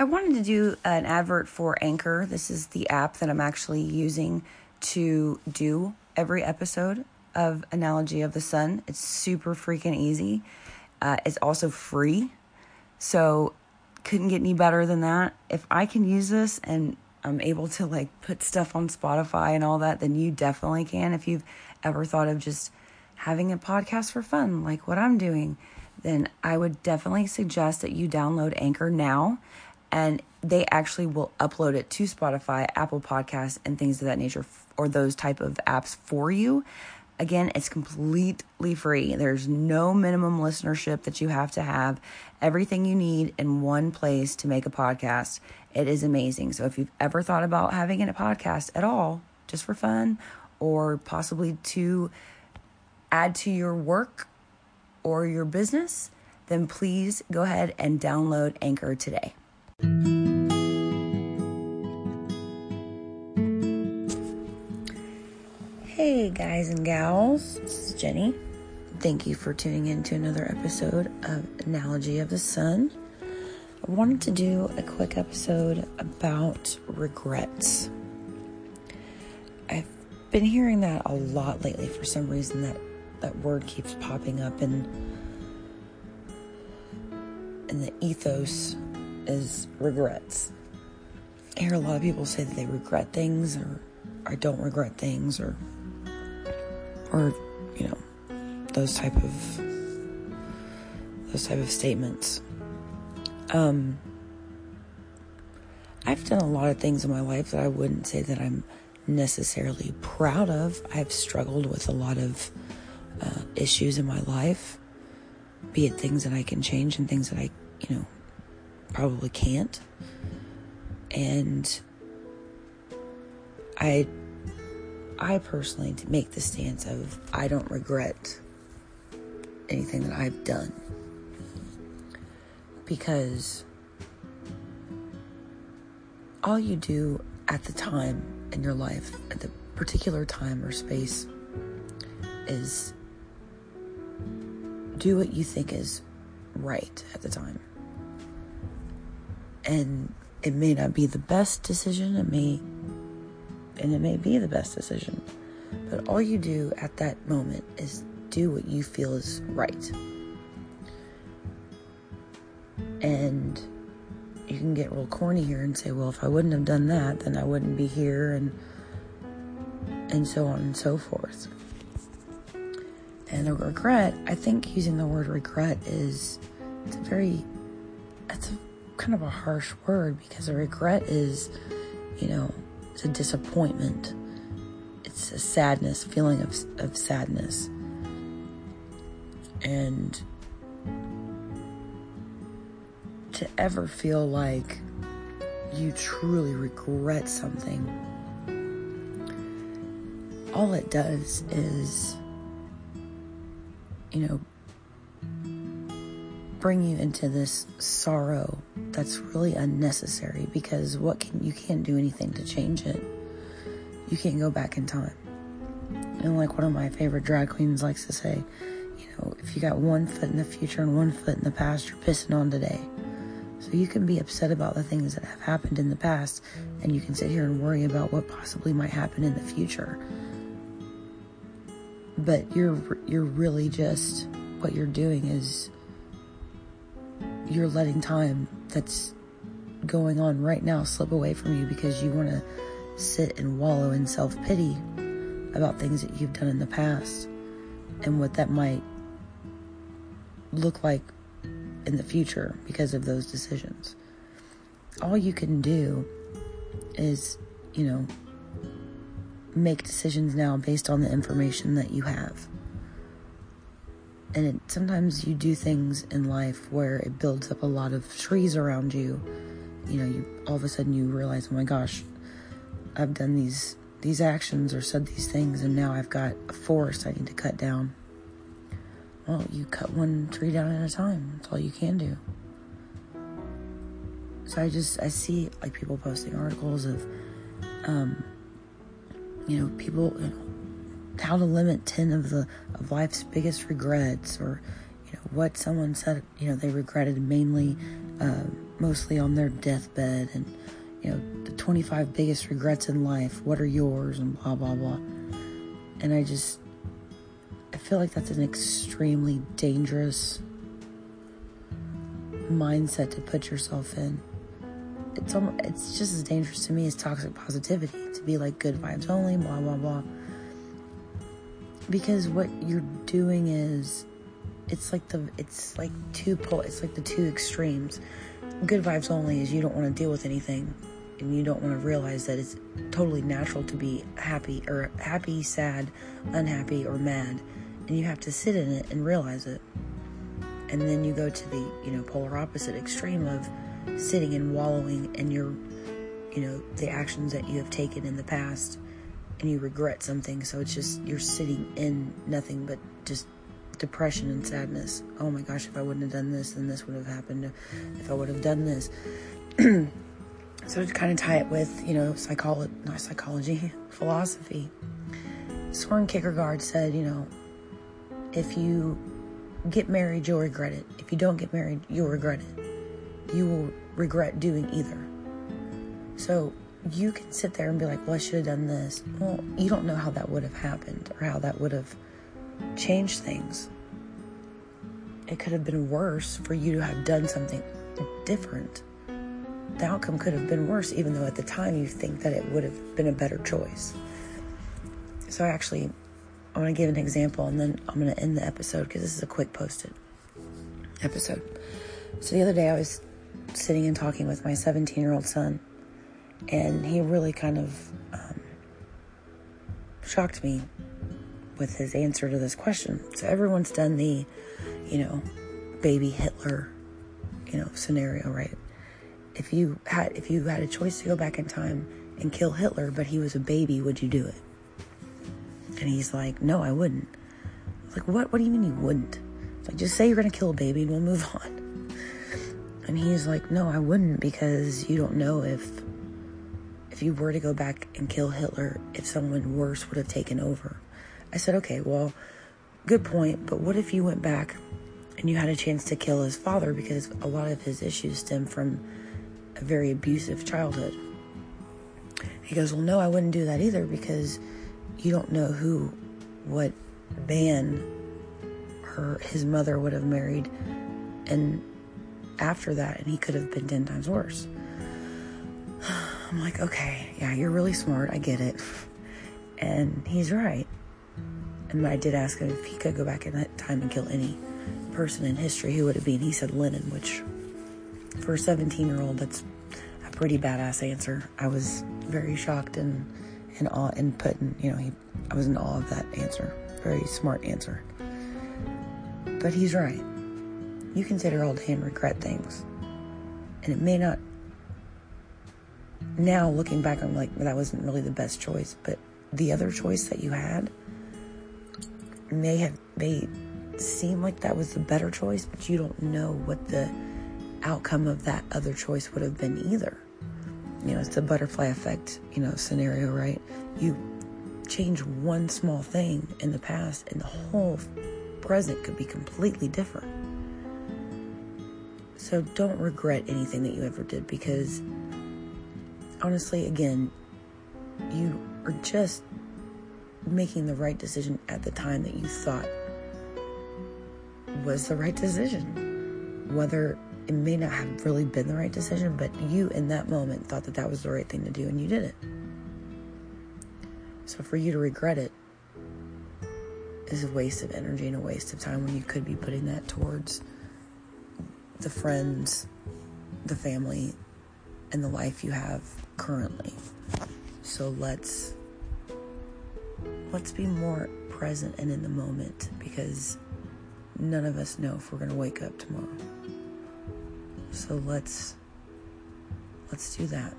I wanted to do an advert for Anchor. This is the app that I'm actually using to do every episode of Analogy of the Sun. It's super freaking easy. Uh, it's also free. So, couldn't get any better than that. If I can use this and I'm able to like put stuff on Spotify and all that, then you definitely can. If you've ever thought of just having a podcast for fun, like what I'm doing, then I would definitely suggest that you download Anchor now and they actually will upload it to Spotify, Apple Podcasts, and things of that nature, or those type of apps for you. Again, it's completely free. There's no minimum listenership that you have to have. Everything you need in one place to make a podcast. It is amazing. So if you've ever thought about having a podcast at all, just for fun, or possibly to add to your work or your business, then please go ahead and download Anchor today. Guys and gals, this is Jynni. Thank you for tuning in to another episode of Analogy of the Sun. I wanted to do a quick episode about regrets. I've been hearing that a lot lately for some reason that that word keeps popping up and in the ethos is regrets. I hear a lot of people say that they regret things or I don't regret things or or you know those type of those type of statements. Um I've done a lot of things in my life that I wouldn't say that I'm necessarily proud of. I've struggled with a lot of uh, issues in my life, be it things that I can change and things that I, you know, probably can't. And I I personally make the stance of I don't regret anything that I've done. Because all you do at the time in your life, at the particular time or space, is do what you think is right at the time and it may not be the best decision it may and it may be the best decision but all you do at that moment is do what you feel is right. And you can get real corny here and say well if i wouldn't have done that then i wouldn't be here and and so on and so forth. And a regret i think using the word regret is it's a very it's a kind of a harsh word because a regret is, you know, it's a disappointment. It's a sadness, feeling of, of sadness. And to ever feel like you truly regret something, all it does is, you know, bring you into this sorrow that's really unnecessary because what can you can't do anything to change it. You can't go back in time. And like one of my favorite drag queens likes to say, you know, if you got one foot in the future and one foot in the past, you're pissing on today. So you can be upset about the things that have happened in the past and you can sit here and worry about what possibly might happen in the future. But you're you're really just what you're doing is you're letting time that's going on right now slip away from you because you want to sit and wallow in self pity about things that you've done in the past and what that might look like in the future because of those decisions. All you can do is, you know, make decisions now based on the information that you have and it, sometimes you do things in life where it builds up a lot of trees around you. You know you all of a sudden you realize oh my gosh i've done these these actions or said these things and now i've got a forest i need to cut down. Well you cut one tree down at a time. That's all you can do. So i just i see like people posting articles of um you know people you know, how to limit 10 of the of life's biggest regrets or you know what someone said you know they regretted mainly uh, mostly on their deathbed and you know the 25 biggest regrets in life what are yours and blah blah blah. And i just i feel like that's an extremely dangerous mindset to put yourself in. It's almost, it's just as dangerous to me as toxic positivity to be like good vibes only blah blah blah because what you're doing is it's like the it's like two pull it's like the two extremes. Good vibes only is you don't want to deal with anything and you don't want to realize that it's totally natural to be happy or happy sad unhappy or mad and you have to sit in it and realize it. And then you go to the you know polar opposite extreme of sitting and wallowing in your you know the actions that you have taken in the past and you regret something so it's just you're sitting in nothing but just depression and sadness. Oh my gosh if i wouldn't have done this then this would have happened. If i would have done this. So to kind of tie it with you know psychology not psychology philosophy. Soren kierkegaard said you know if you get married you'll regret it. If you don't get married you'll regret it. You will regret doing either. So you can sit there and be like, well, I should have done this. Well, you don't know how that would have happened or how that would have changed things. It could have been worse for you to have done something different. The outcome could have been worse, even though at the time you think that it would have been a better choice. So, I actually, I'm going to give an example and then I'm going to end the episode because this is a quick Post-it episode. So, the other day I was sitting and talking with my 17 year old son and he really kind of um, shocked me with his answer to this question. So everyone's done the, you know, baby Hitler, you know, scenario, right? If you had if you had a choice to go back in time and kill Hitler, but he was a baby, would you do it? And he's like, No, I wouldn't. I was like, What? What do you mean you wouldn't? It's like, just say you're gonna kill a baby and we'll move on. And he's like, No, I wouldn't because you don't know if if you were to go back and kill Hitler, if someone worse would have taken over. I said, okay, well, good point, but what if you went back and you had a chance to kill his father because a lot of his issues stem from a very abusive childhood? He goes, well, no, I wouldn't do that either because you don't know who, what man her his mother would have married and after that and he could have been 10 times worse I'm like, okay, yeah, you're really smart. I get it. And he's right. And I did ask him if he could go back in that time and kill any person in history, who would it be? And he said Lenin, which for a 17 year old, that's a pretty badass answer. I was very shocked and in awe and put in, you know, he, I was in awe of that answer. Very smart answer. But he's right. You here all day and regret things. And it may not now looking back, I'm like, that wasn't really the best choice. But the other choice that you had may have may seem like that was the better choice, but you don't know what the outcome of that other choice would have been either. You know, it's the butterfly effect, you know, scenario, right? You change one small thing in the past and the whole present could be completely different. So don't regret anything that you ever did because honestly, again, you are just making the right decision at the time that you thought was the right decision. Whether it may not have really been the right decision, but you in that moment thought that that was the right thing to do and you did it. So for you to regret it is a waste of energy and a waste of time when you could be putting that towards the friends, the family, and the life you have currently. So let's let's be more present and in the moment because none of us know if we're going to wake up tomorrow. So let's let's do that.